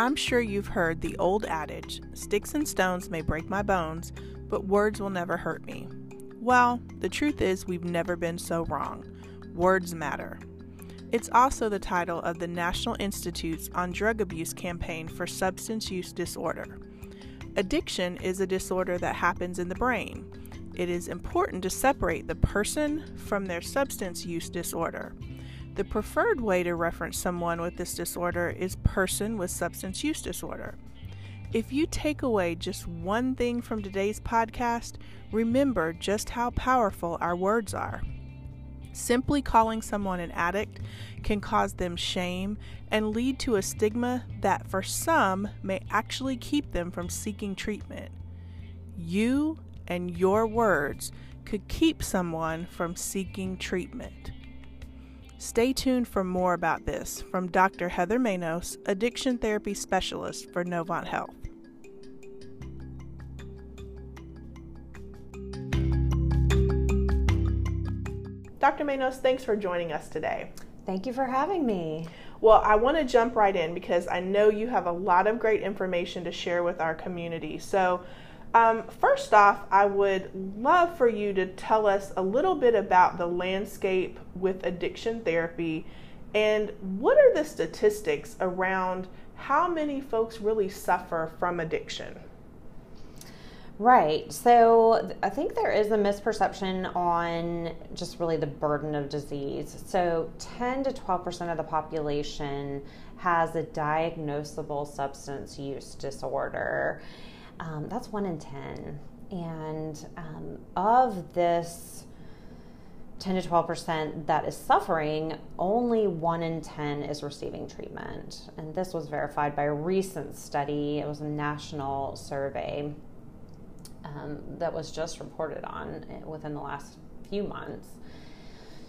I'm sure you've heard the old adage sticks and stones may break my bones, but words will never hurt me. Well, the truth is, we've never been so wrong. Words matter. It's also the title of the National Institutes on Drug Abuse campaign for substance use disorder. Addiction is a disorder that happens in the brain. It is important to separate the person from their substance use disorder. The preferred way to reference someone with this disorder is person with substance use disorder. If you take away just one thing from today's podcast, remember just how powerful our words are. Simply calling someone an addict can cause them shame and lead to a stigma that for some may actually keep them from seeking treatment. You and your words could keep someone from seeking treatment. Stay tuned for more about this from Dr. Heather Manos, addiction therapy specialist for Novant Health. Dr. Manos, thanks for joining us today. Thank you for having me. Well, I want to jump right in because I know you have a lot of great information to share with our community. So, um, first off, I would love for you to tell us a little bit about the landscape with addiction therapy and what are the statistics around how many folks really suffer from addiction? Right. So I think there is a misperception on just really the burden of disease. So 10 to 12% of the population has a diagnosable substance use disorder. Um, that's one in 10. And um, of this 10 to 12% that is suffering, only one in 10 is receiving treatment. And this was verified by a recent study, it was a national survey um, that was just reported on eh, within the last few months.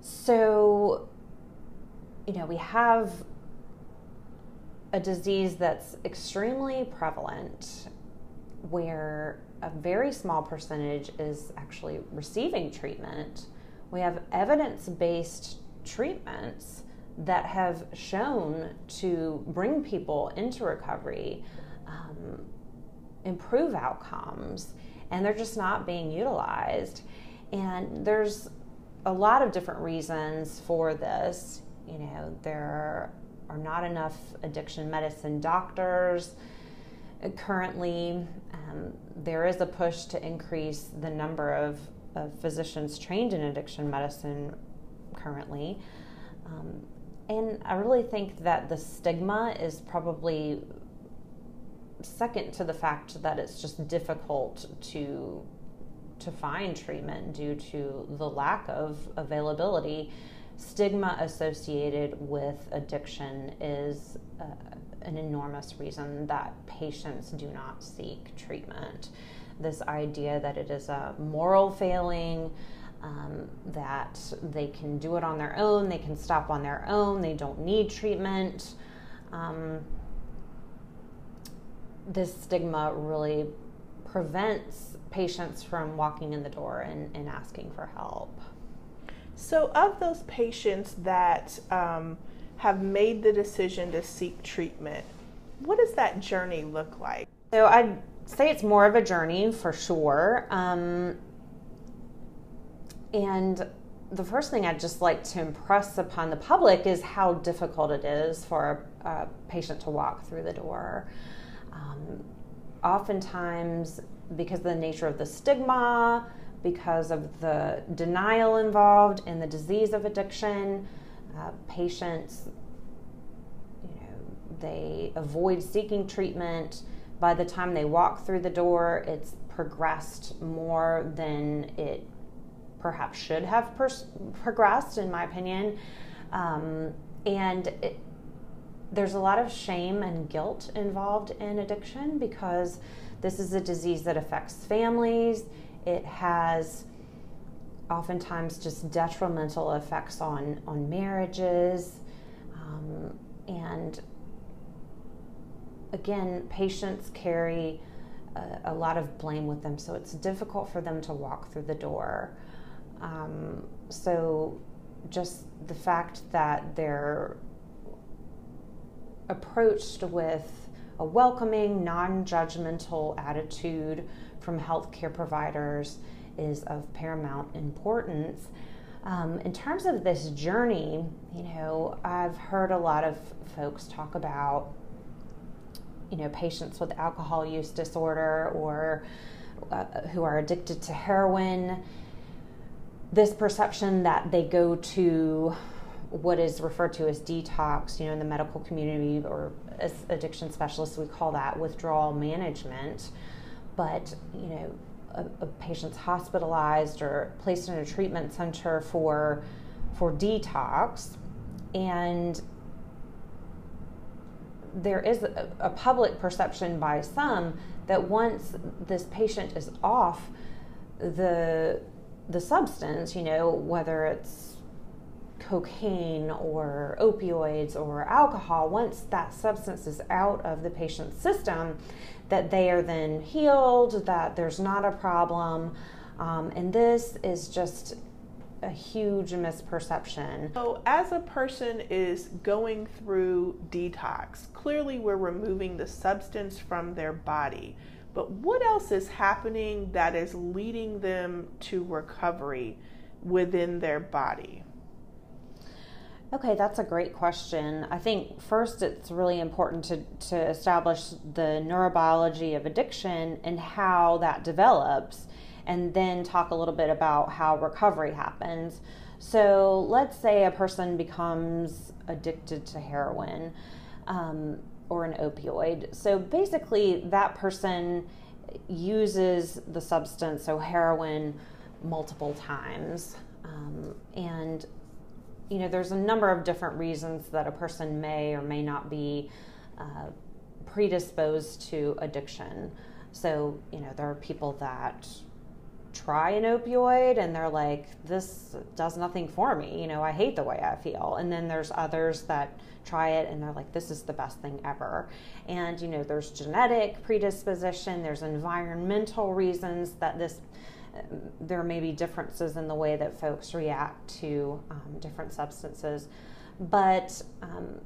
So, you know, we have a disease that's extremely prevalent where a very small percentage is actually receiving treatment. We have evidence based treatments that have shown to bring people into recovery, um, improve outcomes, and they're just not being utilized. And there's a lot of different reasons for this. You know, there are not enough addiction medicine doctors currently. Um, there is a push to increase the number of, of physicians trained in addiction medicine currently. Um, and I really think that the stigma is probably second to the fact that it's just difficult to to find treatment due to the lack of availability stigma associated with addiction is uh, an enormous reason that patients do not seek treatment this idea that it is a moral failing um, that they can do it on their own they can stop on their own they don't need treatment um, this stigma really prevents patients from walking in the door and, and asking for help. So, of those patients that um, have made the decision to seek treatment, what does that journey look like? So, I'd say it's more of a journey for sure. Um, and the first thing I'd just like to impress upon the public is how difficult it is for a, a patient to walk through the door. Um, oftentimes, because of the nature of the stigma, because of the denial involved in the disease of addiction, uh, patients, you know, they avoid seeking treatment. By the time they walk through the door, it's progressed more than it perhaps should have pers- progressed, in my opinion. Um, and it, there's a lot of shame and guilt involved in addiction because this is a disease that affects families. It has oftentimes just detrimental effects on, on marriages. Um, and again, patients carry a, a, lot of blame with them, so it's difficult for them to walk through the door. Um, so, just the fact that they're approached with a welcoming, non judgmental attitude from healthcare providers is of paramount importance. Um, in terms of this journey, you know, I've heard a lot of folks talk about, you know, patients with alcohol use disorder or uh, who are addicted to heroin. This perception that they go to what is referred to as detox, you know, in the medical community or as addiction specialists, we call that withdrawal management. But, you know, a, a patient's hospitalized or placed in a treatment center for for detox, and there is a, a public perception by some that once this patient is off the the substance, you know, whether it's cocaine or opioids or alcohol, once that substance is out of the patient's system, that they are then healed, that there's not a problem. Um, and this is just a huge misperception. So, as a person is going through detox, clearly we're removing the substance from their body. But what else is happening that is leading them to recovery within their body? Okay, that's a great question. I think first it's really important to, to establish the neurobiology of addiction and how that develops, and then talk a little bit about how recovery happens. So, let's say a person becomes addicted to heroin um, or an opioid. So, basically, that person uses the substance, so heroin, multiple times. Um, and you know, there's a number of different reasons that a person may or may not be uh, predisposed to addiction. So, you know, there are people that try an opioid and they're like, this does nothing for me. You know, I hate the way I feel. And then there's others that try it and they're like, this is the best thing ever. And, you know, there's genetic predisposition, there's environmental reasons that this there may be differences in the way that folks react to um, different substances. But um,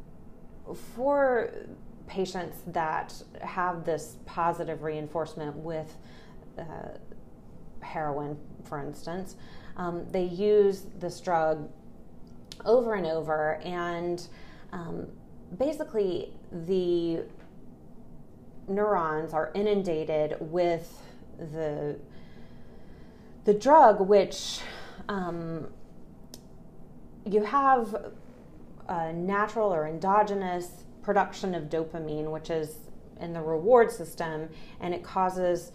for patients that have this positive reinforcement with uh, heroin, for instance, um, they use this drug over and over, and um, basically the neurons are inundated with the the drug, which um, you have a natural or endogenous production of dopamine, which is in the reward system, and it causes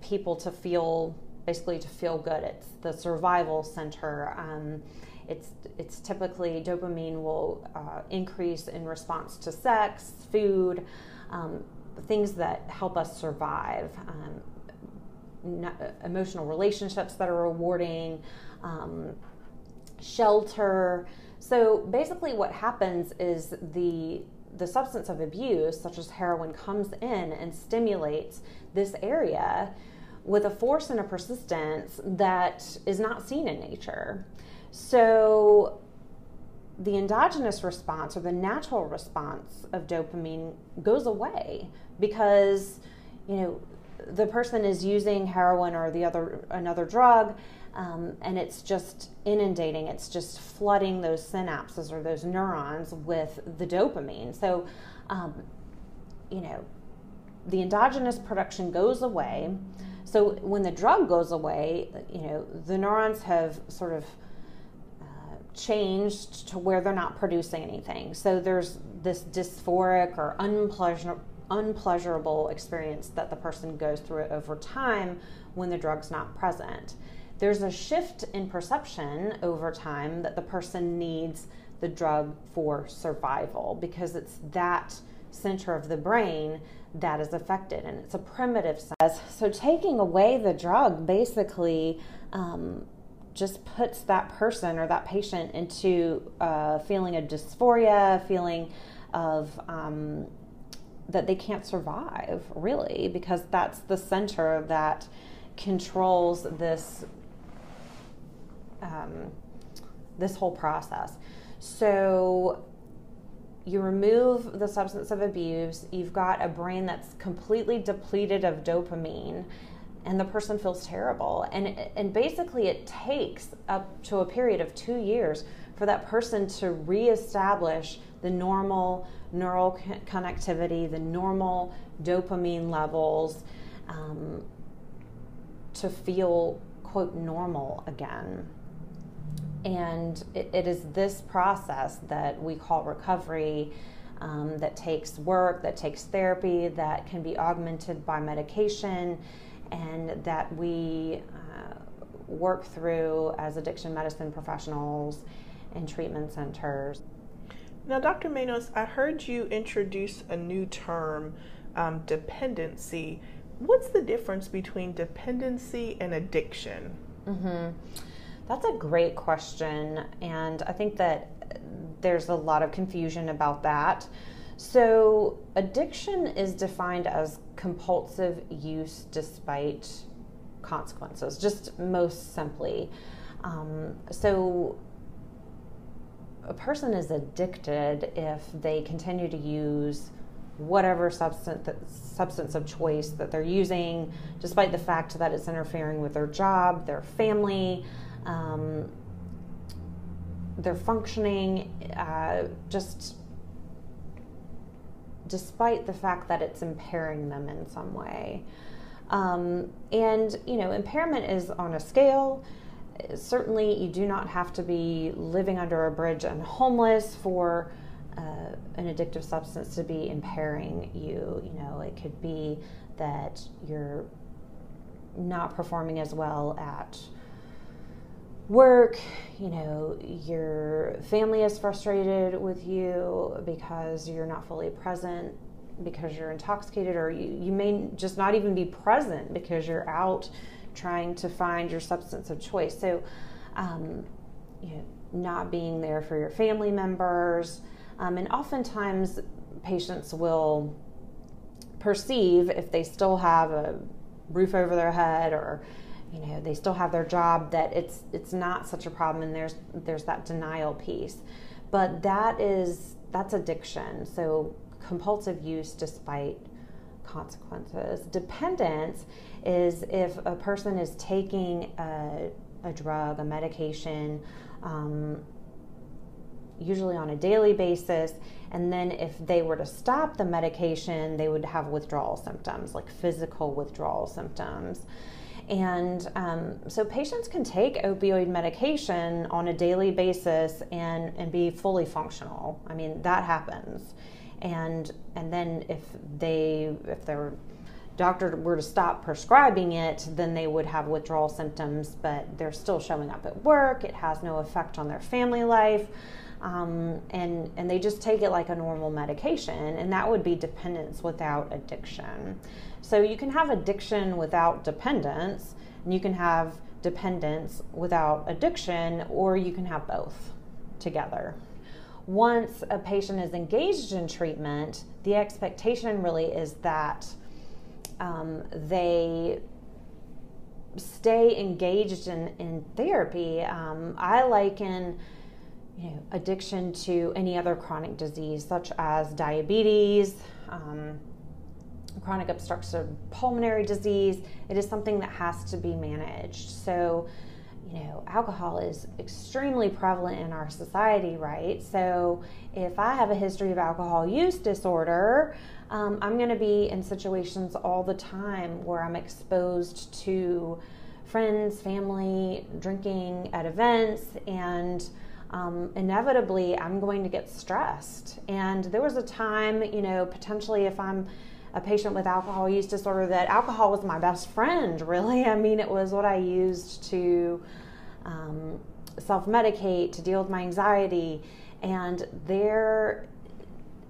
people to feel basically to feel good. It's the survival center. Um, it's it's typically dopamine will uh, increase in response to sex, food, um, things that help us survive. Um, emotional relationships that are rewarding, um, shelter. So basically, what happens is the the substance of abuse, such as heroin, comes in and stimulates this area with a force and a persistence that is not seen in nature. So the endogenous response or the natural response of dopamine goes away because you know the person is using heroin or the other another drug um, and it's just inundating it's just flooding those synapses or those neurons with the dopamine. So um, you know the endogenous production goes away. So when the drug goes away you know the neurons have sort of uh, changed to where they're not producing anything. So there's this dysphoric or unpleasant unpleasurable experience that the person goes through over time when the drug's not present. There's a shift in perception over time that the person needs the drug for survival because it's that center of the brain that is affected and it's a primitive sense. So taking away the drug basically um, just puts that person or that patient into a feeling of dysphoria, feeling of um, that they can't survive really because that's the center that controls this um, this whole process so you remove the substance of abuse, you've got a brain that's completely depleted of dopamine and the person feels terrible. And and basically it takes up to a period of 2 years for that person to reestablish the normal neural connectivity, the normal dopamine levels, um, to feel, quote, normal again. And it, it is this process that we call recovery. Um, that takes work, that takes therapy, that can be augmented by medication, and that we uh, work through as addiction medicine professionals in treatment centers. Now, Dr. Manos, I heard you introduce a new term, um, dependency. What's the difference between dependency and addiction? Mm-hmm. That's a great question, and I think that there's a lot of confusion about that. So, addiction is defined as compulsive use despite consequences, just most simply. Um, so, a person is addicted if they continue to use whatever substance substance of choice that they're using, despite the fact that it's interfering with their job, their family, um, their functioning, uh, just despite the fact that it's impairing them in some way. Um, and you know, impairment is on a scale certainly you do not have to be living under a bridge and homeless for uh, an addictive substance to be impairing you. You know, it could be that you're not performing as well at work, you know, your family is frustrated with you because you're not fully present because you're intoxicated or you, you may just not even be present because you're out trying to find your substance of choice. So, um, you know, not being there for your family members, um, and oftentimes patients will perceive if they still have a roof over their head or you know they still have their job that it's it's not such a problem and there's there's that denial piece but that is that's addiction so compulsive use despite consequences. Dependence is if a person is taking a, a drug, a medication, um, usually on a daily basis, and then if they were to stop the medication, they would have withdrawal symptoms, like physical withdrawal symptoms. And um, so patients can take opioid medication on a daily basis and, and be fully functional. I mean, that happens and and then if they if their doctor were to stop prescribing it then they would have withdrawal symptoms but they're still showing up at work. It has no effect on their family life. Um, and and they just take it like a normal medication and that would be dependence without addiction. So you can have addiction without dependence and you can have dependence without addiction or you can have both together once a patient is engaged in treatment, the expectation really is that um, they stay engaged in, in therapy. Um, I liken you know, addiction to any other chronic disease, such as diabetes, um, chronic obstructive pulmonary disease. It is something that has to be managed. So, you know, alcohol is extremely prevalent in our society, right? So, if I have a history of alcohol use disorder, um, I'm going to be in situations all the time where I'm exposed to friends, family, drinking at events, and um, inevitably I'm going to get stressed. And there was a time, you know, potentially if I'm a patient with alcohol use disorder that alcohol was my best friend, really. I mean, it was what I used to um, self medicate, to deal with my anxiety. And there,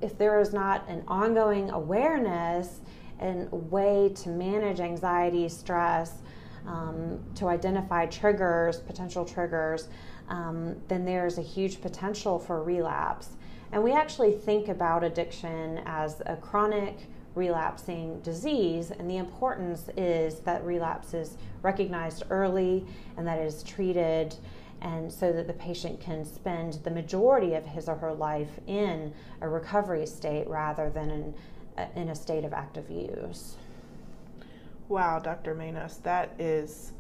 if there is not an ongoing awareness and way to manage anxiety, stress, um, to identify triggers, potential triggers, um, then there's a huge potential for relapse. And we actually think about addiction as a chronic relapsing disease, and the importance is that relapse is recognized early and that it is treated and so that the patient can spend the majority of his or her life in a recovery state rather than in, in a state of active use. Wow, Dr. Manos, that is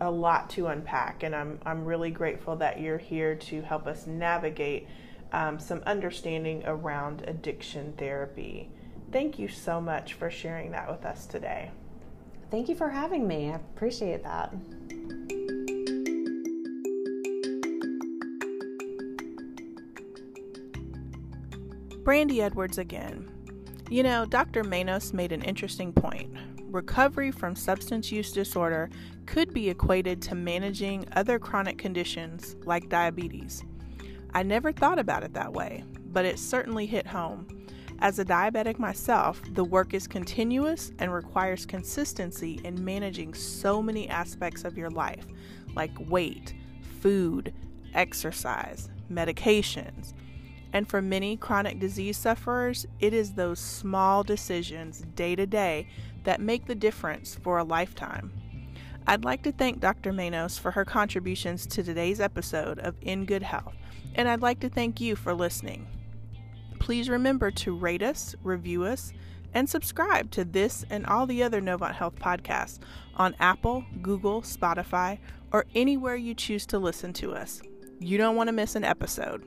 a lot to unpack, and I'm, I'm really grateful that you're here to help us navigate um, some understanding around addiction therapy. Thank you so much for sharing that with us today. Thank you for having me. I appreciate that. Brandy Edwards again. You know, Dr. Manos made an interesting point. Recovery from substance use disorder could be equated to managing other chronic conditions like diabetes. I never thought about it that way, but it certainly hit home. As a diabetic myself, the work is continuous and requires consistency in managing so many aspects of your life, like weight, food, exercise, medications, and for many chronic disease sufferers, it is those small decisions day to day that make the difference for a lifetime. I'd like to thank Dr. Manos for her contributions to today's episode of In Good Health, and I'd like to thank you for listening. Please remember to rate us, review us, and subscribe to this and all the other Novant Health podcasts on Apple, Google, Spotify, or anywhere you choose to listen to us. You don't want to miss an episode.